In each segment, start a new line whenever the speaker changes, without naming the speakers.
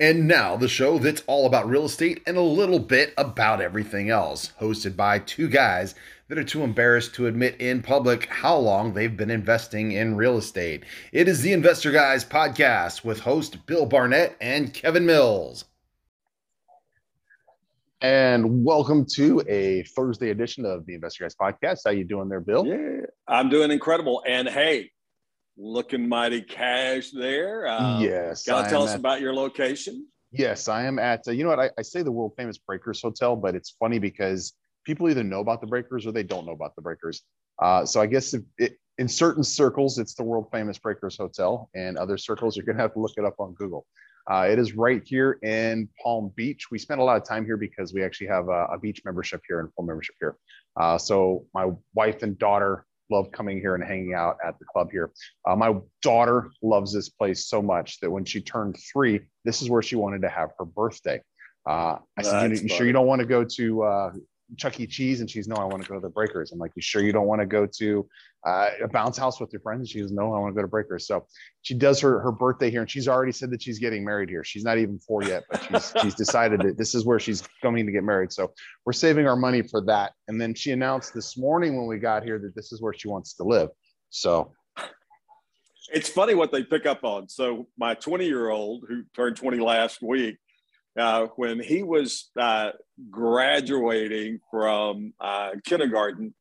And now, the show that's all about real estate and a little bit about everything else, hosted by two guys that are too embarrassed to admit in public how long they've been investing in real estate. It is the Investor Guys podcast with host Bill Barnett and Kevin Mills.
And welcome to a Thursday edition of the Investor Guys podcast. How you doing there, Bill?
Yeah, I'm doing incredible. And hey, looking mighty cash there.
Um, yes.
Got to tell us at, about your location.
Yes, I am at, uh, you know what, I, I, say the world famous Breakers Hotel, but it's funny because people either know about the Breakers or they don't know about the Breakers. Uh, so I guess if it, in certain circles, it's the world famous Breakers Hotel, and other circles, you're going to have to look it up on Google. Uh, it is right here in Palm Beach. We spend a lot of time here because we actually have a, a beach membership here and full membership here. Uh, so my wife and daughter love coming here and hanging out at the club here. Uh, my daughter loves this place so much that when she turned three, this is where she wanted to have her birthday. Uh, I said, you, sure you don't want to go to uh, Chuck E. Cheese? And she's, no, I want to go to the Breakers. I'm like, you sure you don't want to go to uh, a bounce house with your friends? And she goes, no, I want to go to Breakers. So she does her, her birthday here and she's already said that she's getting married here. She's not even four yet, but she's, she's decided that this is where she's coming to get married. So we're saving our money for that. And then she announced this morning when we got here that this is where she wants to live. So
it's funny what they pick up on. So my 20 year old who turned 20 last week, uh, when he was uh, graduating from uh, kindergarten,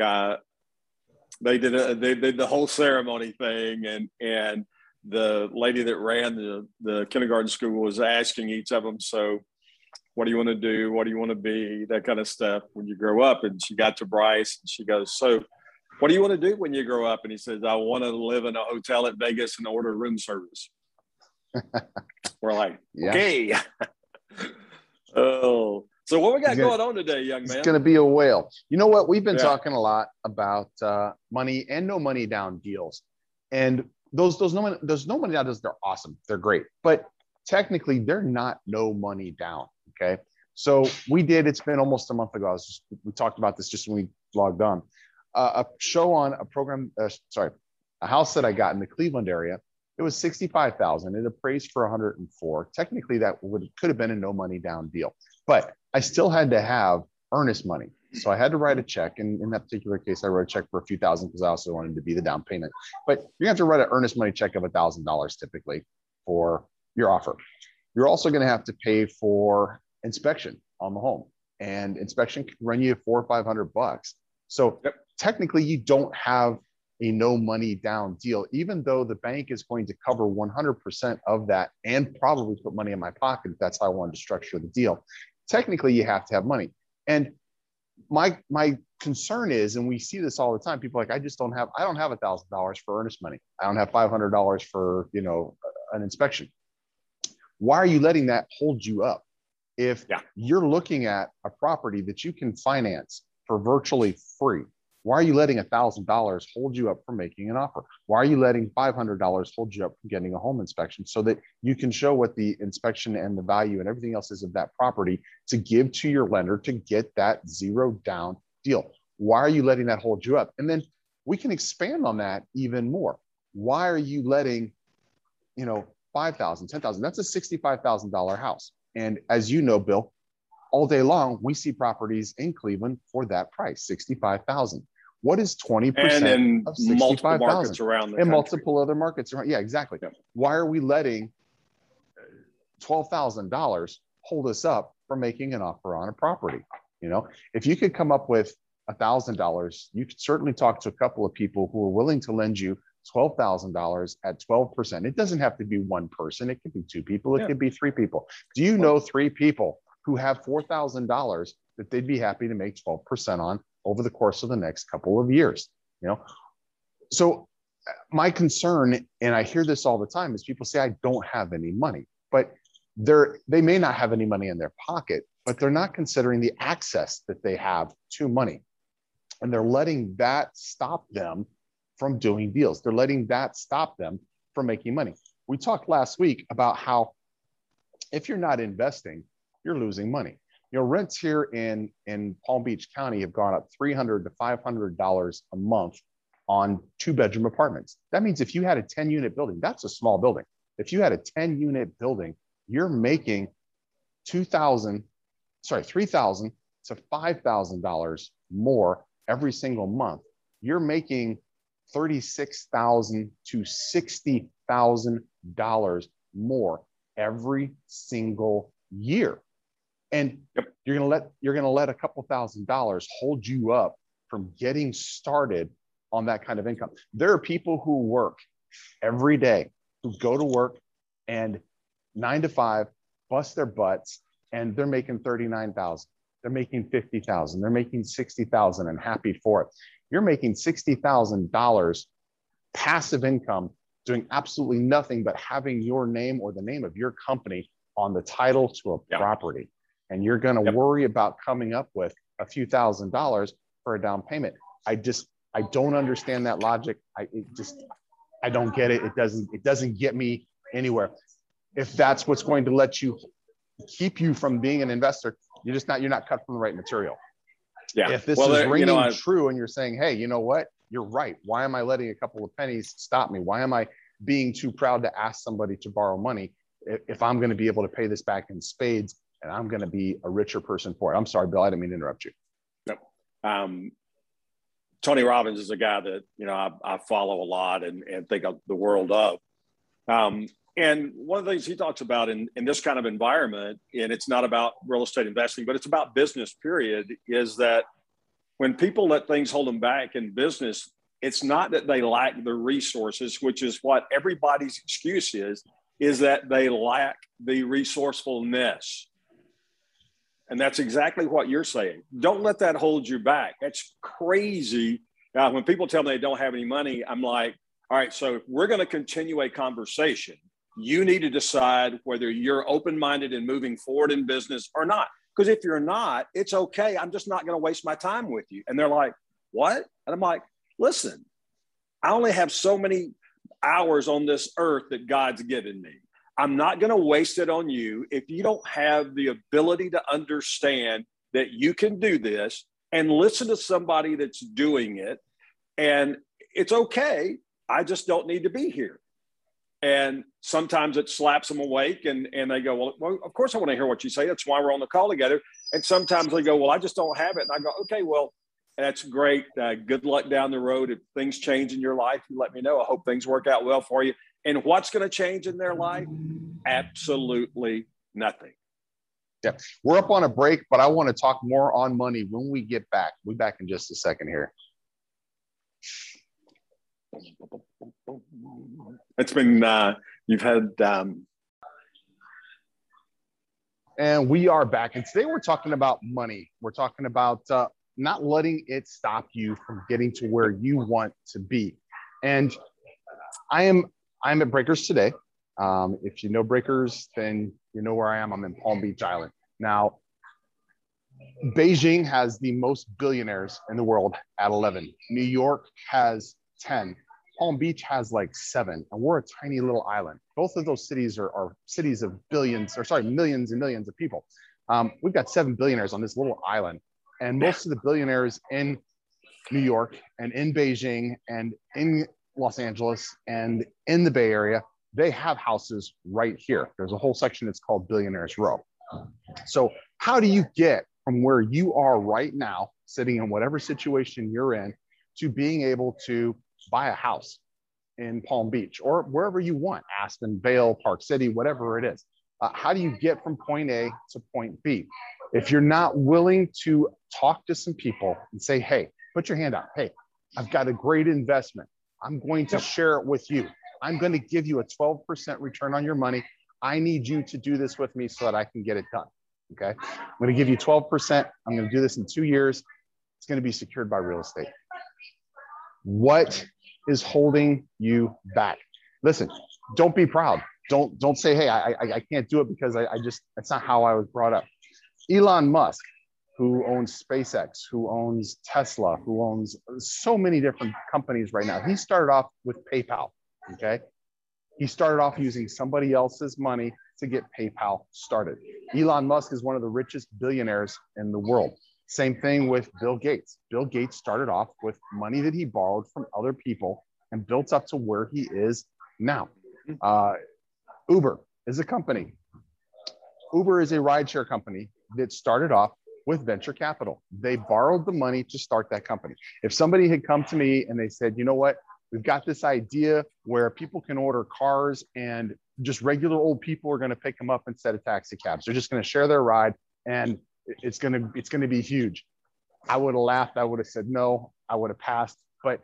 uh, they did a, they did the whole ceremony thing, and and the lady that ran the the kindergarten school was asking each of them, so what do you want to do? What do you want to be? That kind of stuff when you grow up. And she got to Bryce, and she goes, so. What do you want to do when you grow up? And he says, I want to live in a hotel at Vegas and order room service. We're like, yeah. okay. oh, so what we got gonna, going on today, young man?
It's going to be a whale. You know what? We've been yeah. talking a lot about uh, money and no money down deals, and those those no money those no money down deals they're awesome. They're great, but technically they're not no money down. Okay, so we did. It's been almost a month ago. I was just, we talked about this just when we logged on. Uh, a show on a program. Uh, sorry, a house that I got in the Cleveland area it was 65,000. It appraised for 104. Technically, that would could have been a no money down deal, but I still had to have earnest money. So I had to write a check. And in that particular case, I wrote a check for a few thousand because I also wanted to be the down payment. But you have to write an earnest money check of a thousand dollars typically for your offer. You're also going to have to pay for inspection on the home, and inspection can run you four or five hundred bucks. So yep. technically, you don't have a no money down deal, even though the bank is going to cover 100% of that and probably put money in my pocket if that's how I wanted to structure the deal. Technically, you have to have money. And my my concern is, and we see this all the time, people like, I just don't have, I don't have a thousand dollars for earnest money. I don't have $500 for, you know, an inspection. Why are you letting that hold you up? If yeah. you're looking at a property that you can finance for virtually free, why are you letting $1,000 hold you up from making an offer? Why are you letting $500 hold you up from getting a home inspection so that you can show what the inspection and the value and everything else is of that property to give to your lender to get that zero down deal? Why are you letting that hold you up? And then we can expand on that even more. Why are you letting, you know, 5,000, 10,000, that's a $65,000 house. And as you know, Bill, all day long, we see properties in Cleveland for that price, 65,000. What is 20%
and in of multiple markets around the
and multiple other markets around? Yeah, exactly. Yeah. Why are we letting $12,000 hold us up from making an offer on a property? You know, if you could come up with $1,000, you could certainly talk to a couple of people who are willing to lend you $12,000 at 12%. It doesn't have to be one person. It could be two people. It yeah. could be three people. Do you know three people who have $4,000 that they'd be happy to make 12% on over the course of the next couple of years you know? So my concern and i hear this all the time is people say i don't have any money but they're they may not have any money in their pocket but they're not considering the access that they have to money. And they're letting that stop them from doing deals. They're letting that stop them from making money. We talked last week about how if you're not investing you're losing money you know, rents here in in Palm Beach County have gone up 300 to 500 dollars a month on two bedroom apartments. That means if you had a 10 unit building, that's a small building. If you had a 10 unit building you're making 2000 sorry 3000 to $5000 more every single month you're making 36000 to $60000 more every single year and yep. you're going to let you're going to let a couple thousand dollars hold you up from getting started on that kind of income. There are people who work every day who go to work and nine to five bust their butts and they're making 39,000 they're making 50,000 they're making 60,000 and happy for it. You're making $60,000 passive income doing absolutely nothing but having your name or the name of your company on the title to a yeah. property and you're going to yep. worry about coming up with a few thousand dollars for a down payment. I just I don't understand that logic. I just I don't get it. It doesn't it doesn't get me anywhere. If that's what's going to let you keep you from being an investor, you're just not you're not cut from the right material. Yeah. If this well, is ringing you know, true and you're saying, hey, you know what? You're right. Why am I letting a couple of pennies stop me? Why am I being too proud to ask somebody to borrow money if I'm going to be able to pay this back in spades and I'm going to be a richer person for it. I'm sorry, Bill, I didn't mean to interrupt you.
No. Um, Tony Robbins is a guy that, you know, I, I follow a lot and, and think of the world of. Um, and one of the things he talks about in, in this kind of environment, and it's not about real estate investing, but it's about business, period, is that when people let things hold them back in business, it's not that they lack the resources, which is what everybody's excuse is, is that they lack the resourcefulness. And that's exactly what you're saying. Don't let that hold you back. That's crazy. Now, when people tell me they don't have any money, I'm like, all right, so if we're going to continue a conversation, you need to decide whether you're open minded and moving forward in business or not. Because if you're not, it's okay. I'm just not going to waste my time with you. And they're like, what? And I'm like, listen, I only have so many hours on this earth that God's given me. I'm not going to waste it on you if you don't have the ability to understand that you can do this and listen to somebody that's doing it. And it's okay. I just don't need to be here. And sometimes it slaps them awake and, and they go, well, well, of course I want to hear what you say. That's why we're on the call together. And sometimes they go, well, I just don't have it. And I go, okay, well, that's great. Uh, good luck down the road. If things change in your life, you let me know. I hope things work out well for you. And what's going to change in their life? Absolutely nothing.
Yeah, we're up on a break, but I want to talk more on money when we get back. We'll be back in just a second here.
It's been, uh, you've had. Um...
And we are back. And today we're talking about money. We're talking about uh, not letting it stop you from getting to where you want to be. And I am I'm at Breakers today. Um, if you know Breakers, then you know where I am. I'm in Palm Beach Island. Now, Beijing has the most billionaires in the world at 11. New York has 10. Palm Beach has like seven, and we're a tiny little island. Both of those cities are, are cities of billions, or sorry, millions and millions of people. Um, we've got seven billionaires on this little island, and most of the billionaires in New York and in Beijing and in Los Angeles and in the Bay Area, they have houses right here. There's a whole section that's called Billionaires Row. So, how do you get from where you are right now, sitting in whatever situation you're in, to being able to buy a house in Palm Beach or wherever you want, Aspen, Vail, Park City, whatever it is? Uh, how do you get from point A to point B? If you're not willing to talk to some people and say, hey, put your hand out. Hey, I've got a great investment. I'm going to share it with you. I'm going to give you a 12% return on your money. I need you to do this with me so that I can get it done. Okay. I'm going to give you 12%. I'm going to do this in two years. It's going to be secured by real estate. What is holding you back? Listen, don't be proud. Don't don't say, hey, I, I, I can't do it because I, I just that's not how I was brought up. Elon Musk who owns SpaceX, who owns Tesla, who owns so many different companies right now. He started off with PayPal. Okay. He started off using somebody else's money to get PayPal started. Elon Musk is one of the richest billionaires in the world. Same thing with Bill Gates. Bill Gates started off with money that he borrowed from other people and built up to where he is now. Uh, Uber is a company Uber is a rideshare company that started off with venture capital. They borrowed the money to start that company. If somebody had come to me and they said, you know what, we've got this idea where people can order cars and just regular old people are going to pick them up instead of taxi cabs. They're just going to share their ride and it's going to it's going to be huge. I would have laughed. I would have said no. I would have passed. But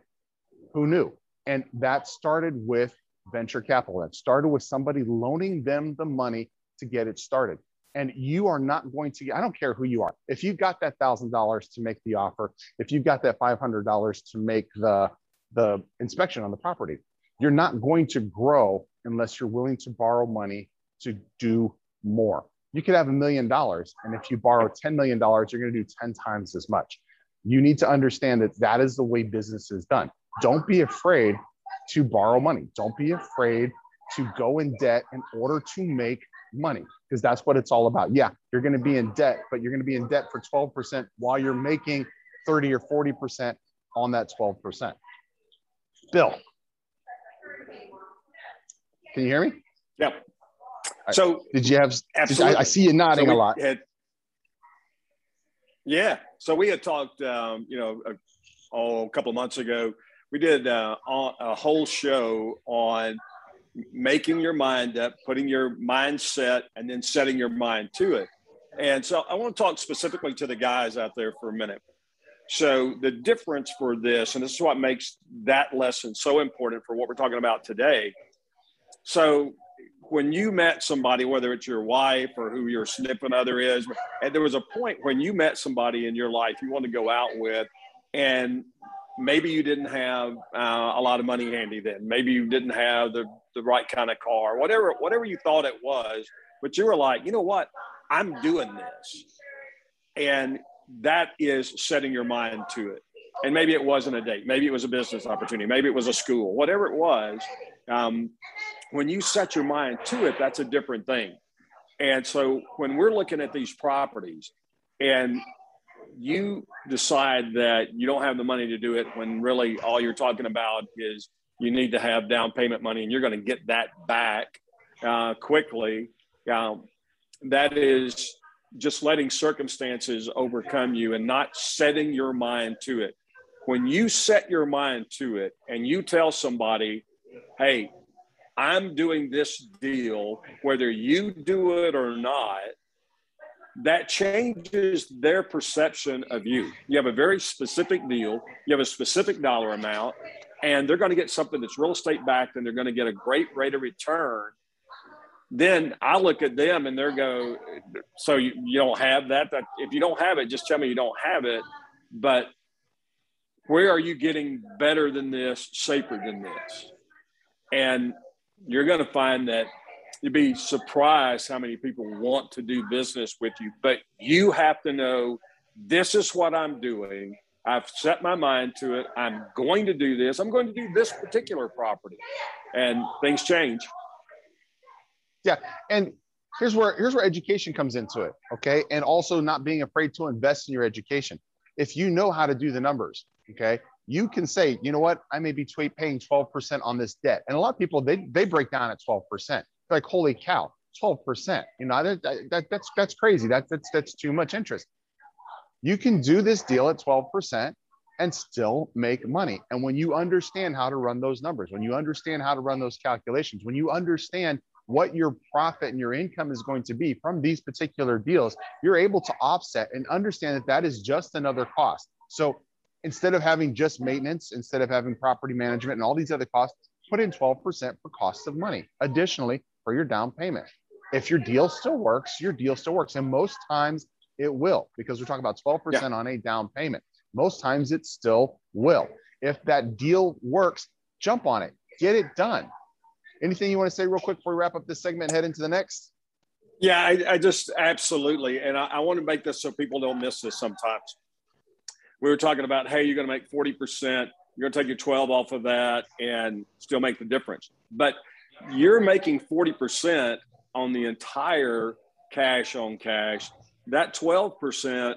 who knew? And that started with venture capital. That started with somebody loaning them the money to get it started. And you are not going to get, I don't care who you are. If you've got that thousand dollars to make the offer, if you've got that $500 to make the, the inspection on the property, you're not going to grow unless you're willing to borrow money to do more. You could have a million dollars, and if you borrow $10 million, you're going to do 10 times as much. You need to understand that that is the way business is done. Don't be afraid to borrow money. Don't be afraid to go in debt in order to make money because that's what it's all about. Yeah, you're going to be in debt, but you're going to be in debt for 12% while you're making 30 or 40% on that 12%. Bill, can you hear me?
Yeah. So
did you have? Did, I, I, see you nodding so a lot.
Had, yeah. So we had talked, um, you know, a, oh, a couple of months ago. We did uh, a whole show on making your mind up, putting your mindset, and then setting your mind to it. And so I want to talk specifically to the guys out there for a minute. So the difference for this, and this is what makes that lesson so important for what we're talking about today. So when you met somebody, whether it's your wife or who your significant other is, and there was a point when you met somebody in your life you want to go out with, and maybe you didn't have uh, a lot of money handy then. Maybe you didn't have the, the right kind of car, whatever, whatever you thought it was. But you were like, you know what? I'm doing this. And that is setting your mind to it. And maybe it wasn't a date. Maybe it was a business opportunity. Maybe it was a school, whatever it was. Um, when you set your mind to it, that's a different thing. And so when we're looking at these properties and you decide that you don't have the money to do it when really all you're talking about is you need to have down payment money and you're going to get that back uh, quickly. Um, that is just letting circumstances overcome you and not setting your mind to it. When you set your mind to it and you tell somebody, hey, I'm doing this deal, whether you do it or not, that changes their perception of you. You have a very specific deal, you have a specific dollar amount, and they're going to get something that's real estate backed and they're going to get a great rate of return. Then I look at them and they're go, So you, you don't have that? that? If you don't have it, just tell me you don't have it. But where are you getting better than this, safer than this? And you're going to find that you'd be surprised how many people want to do business with you, but you have to know this is what I'm doing. I've set my mind to it. I'm going to do this. I'm going to do this particular property, and things change.
Yeah, and here's where here's where education comes into it. Okay, and also not being afraid to invest in your education. If you know how to do the numbers, okay, you can say, you know what, I may be paying 12% on this debt. And a lot of people, they, they break down at 12%. They're like, holy cow, 12%. You know, that, that, that's, that's crazy. That, that's, that's too much interest. You can do this deal at 12% and still make money. And when you understand how to run those numbers, when you understand how to run those calculations, when you understand what your profit and your income is going to be from these particular deals, you're able to offset and understand that that is just another cost. So instead of having just maintenance, instead of having property management and all these other costs, put in 12% for costs of money. Additionally, for your down payment. If your deal still works, your deal still works. And most times it will, because we're talking about 12% yeah. on a down payment. Most times it still will. If that deal works, jump on it, get it done. Anything you want to say real quick before we wrap up this segment and head into the next?
Yeah, I, I just absolutely. And I, I want to make this so people don't miss this sometimes we were talking about, hey, you're going to make 40%, you're going to take your 12 off of that and still make the difference. But you're making 40% on the entire cash on cash. That 12%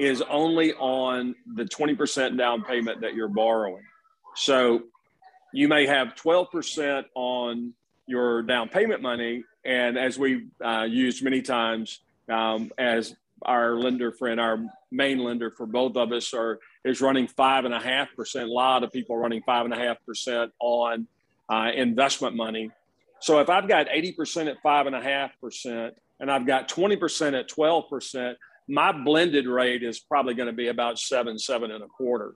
is only on the 20% down payment that you're borrowing. So you may have 12% on your down payment money. And as we uh, used many times um, as our lender friend, our main lender for both of us are is running five and a half percent. A lot of people running five and a half percent on uh, investment money. So if I've got 80% at five and a half percent and I've got 20% at 12 percent, my blended rate is probably going to be about seven, seven and a quarter.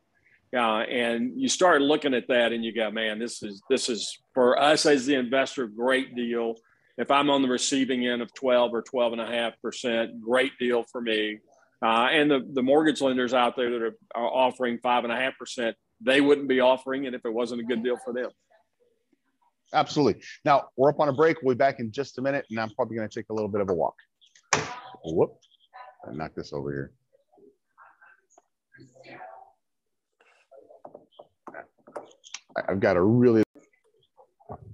Uh, and you start looking at that and you go, man, this is this is for us as the investor, great deal. If I'm on the receiving end of 12 or 12 and a half percent, great deal for me. Uh, and the, the mortgage lenders out there that are, are offering five and a half percent, they wouldn't be offering it if it wasn't a good deal for them.
Absolutely. Now we're up on a break. We'll be back in just a minute, and I'm probably going to take a little bit of a walk. Whoop! I knock this over here. I've got a really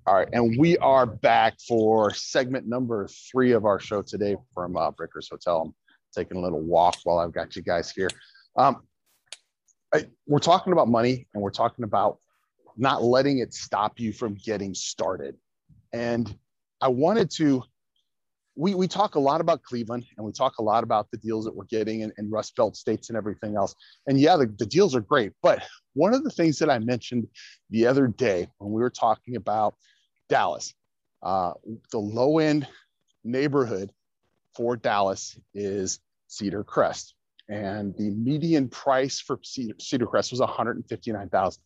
all right, and we are back for segment number three of our show today from uh, Breakers Hotel. I'm taking a little walk while I've got you guys here. Um, I, we're talking about money, and we're talking about not letting it stop you from getting started. And I wanted to we, we talk a lot about Cleveland and we talk a lot about the deals that we're getting in, in Rust Belt states and everything else. And yeah, the, the deals are great. But one of the things that I mentioned the other day when we were talking about Dallas, uh, the low end neighborhood for Dallas is Cedar Crest. And the median price for Cedar, Cedar Crest was 159,000.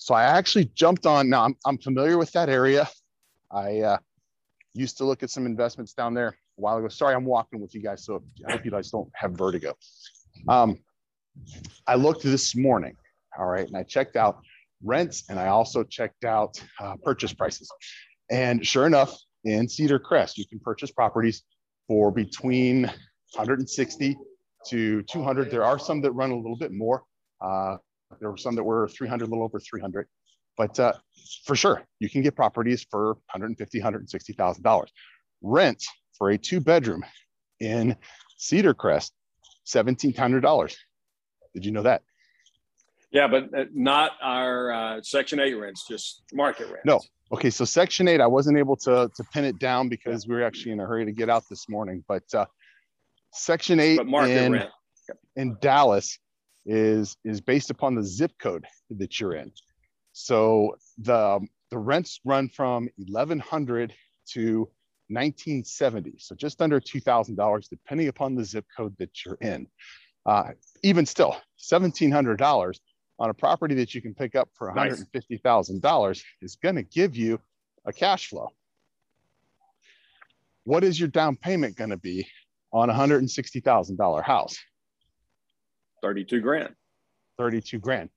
So I actually jumped on. Now I'm, I'm familiar with that area. I uh, used to look at some investments down there a while ago. Sorry, I'm walking with you guys, so I hope you guys don't have vertigo. Um, I looked this morning, all right, and I checked out rents and I also checked out uh, purchase prices. And sure enough, in Cedar Crest, you can purchase properties for between 160 to 200. There are some that run a little bit more. Uh, there were some that were 300, a little over 300. But uh, for sure, you can get properties for 150, 160,000 dollars. Rent for a two bedroom in Cedar Crest, $1,700. Did you know that?
Yeah, but uh, not our uh, Section 8 rents, just market rents.
No. Okay, so Section 8, I wasn't able to, to pin it down because we were actually in a hurry to get out this morning. But uh, Section 8 in, in Dallas is, is based upon the zip code that you're in. So the the rents run from 1100 to 1970, so just under $2,000, depending upon the zip code that you're in. Uh, even still, $1,700 on a property that you can pick up for $150,000 nice. is going to give you a cash flow. What is your down payment going to be on a $160,000 house?
32 grand.
32 grand.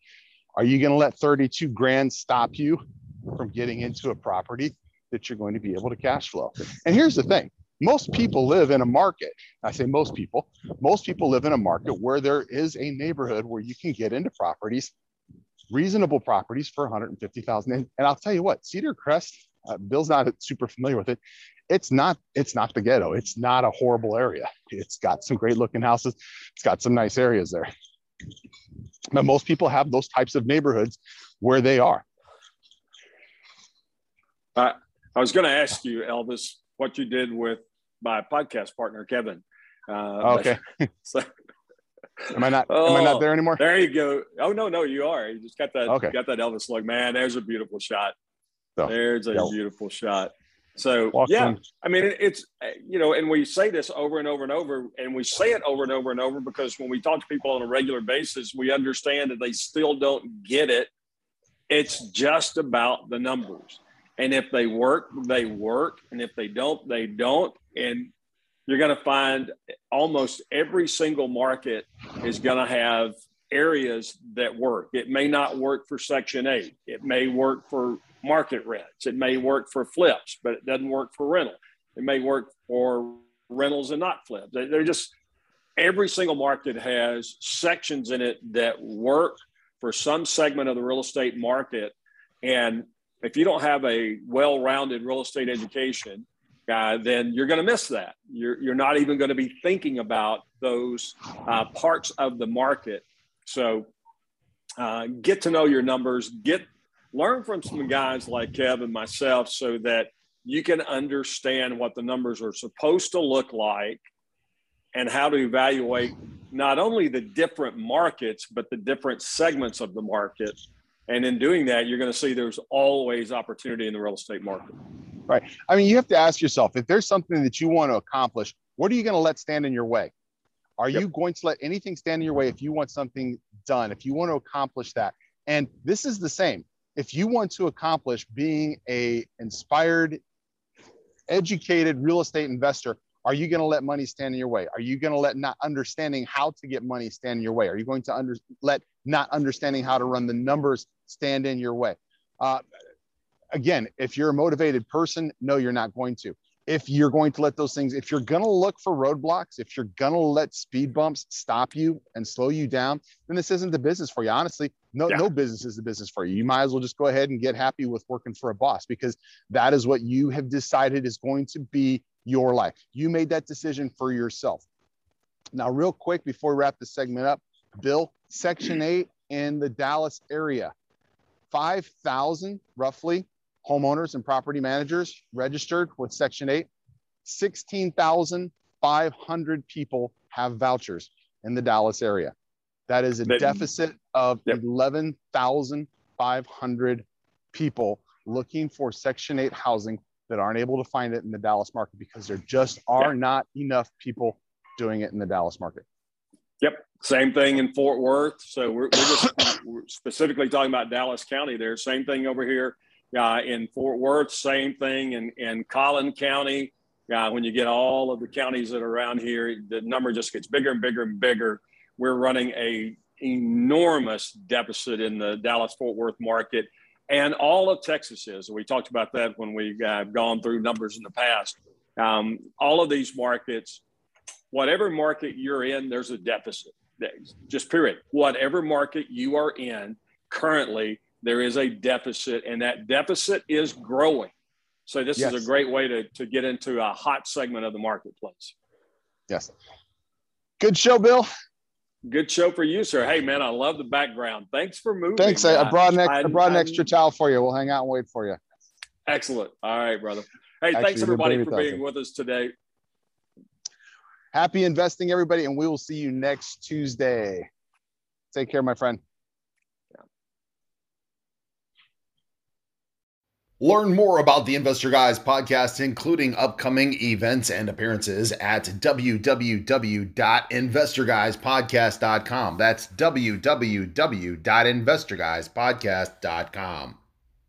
Are you going to let 32 grand stop you from getting into a property that you're going to be able to cash flow? And here's the thing most people live in a market. I say most people, most people live in a market where there is a neighborhood where you can get into properties, reasonable properties for 150,000. And, and I'll tell you what, Cedar Crest, uh, Bill's not super familiar with it. It's not, it's not the ghetto. It's not a horrible area. It's got some great looking houses. It's got some nice areas there. But most people have those types of neighborhoods where they are.
Uh, I was going to ask you, Elvis, what you did with my podcast partner, Kevin.
Uh, okay. so, am I not? Oh, am I not oh, there anymore?
There you go. Oh no, no, you are. You just got that. Okay. Got that Elvis look, man. There's a beautiful shot. So, there's a beautiful shot. So yeah, I mean, it's you know, and we say this over and over and over, and we say it over and over and over because when we talk to people on a regular basis, we understand that they still don't get it. It's just about the numbers, and if they work, they work, and if they don't, they don't. And you're going to find almost every single market is going to have areas that work. It may not work for Section 8. It may work for market rents. It may work for flips, but it doesn't work for rental. It may work for rentals and not flips. They're just every single market has sections in it that work for some segment of the real estate market. And if you don't have a well-rounded real estate education, uh, then you're going to miss that. You're, you're not even going to be thinking about those uh, parts of the market. So uh, get to know your numbers, get learn from some guys like Kev and myself so that you can understand what the numbers are supposed to look like and how to evaluate not only the different markets, but the different segments of the market. And in doing that, you're going to see there's always opportunity in the real estate market.
Right. I mean, you have to ask yourself if there's something that you want to accomplish, what are you going to let stand in your way? Are yep. you going to let anything stand in your way if you want something done, if you want to accomplish that? And this is the same. If you want to accomplish being a inspired, educated real estate investor, are you going to let money stand in your way? Are you going to let not understanding how to get money stand in your way? Are you going to under, let not understanding how to run the numbers stand in your way? Uh, again, if you're a motivated person, no, you're not going to if you're going to let those things, if you're going to look for roadblocks, if you're going to let speed bumps stop you and slow you down, then this isn't the business for you. Honestly, no, yeah. no business is a business for you. You might as well just go ahead and get happy with working for a boss because that is what you have decided is going to be your life. You made that decision for yourself. Now, real quick before we wrap this segment up, Bill, Section 8 in the Dallas area, 5,000 roughly homeowners and property managers registered with Section 8. 16,500 people have vouchers in the Dallas area. That is a but, deficit of yep. 11,500 people looking for Section 8 housing that aren't able to find it in the Dallas market because there just are yep. not enough people doing it in the Dallas market.
Yep. Same thing in Fort Worth. So we're, we're just we're specifically talking about Dallas County there. Same thing over here uh, in Fort Worth, same thing. In, in Collin County, uh, when you get all of the counties that are around here, the number just gets bigger and bigger and bigger. We're running a enormous deficit in the Dallas Fort Worth market, and all of Texas is. We talked about that when we've uh, gone through numbers in the past. Um, all of these markets, whatever market you're in, there's a deficit. Just period. Whatever market you are in currently, there is a deficit, and that deficit is growing. So this yes. is a great way to, to get into a hot segment of the marketplace.
Yes. Good show, Bill.
Good show for you, sir. Hey, man, I love the background. Thanks for moving.
Thanks. I, brought an, I, I brought an extra towel for you. We'll hang out and wait for you.
Excellent. All right, brother. Hey, Actually, thanks everybody for being with us today.
Happy investing, everybody, and we will see you next Tuesday. Take care, my friend.
Learn more about the Investor Guys podcast, including upcoming events and appearances at www.investorguyspodcast.com. That's www.investorguyspodcast.com.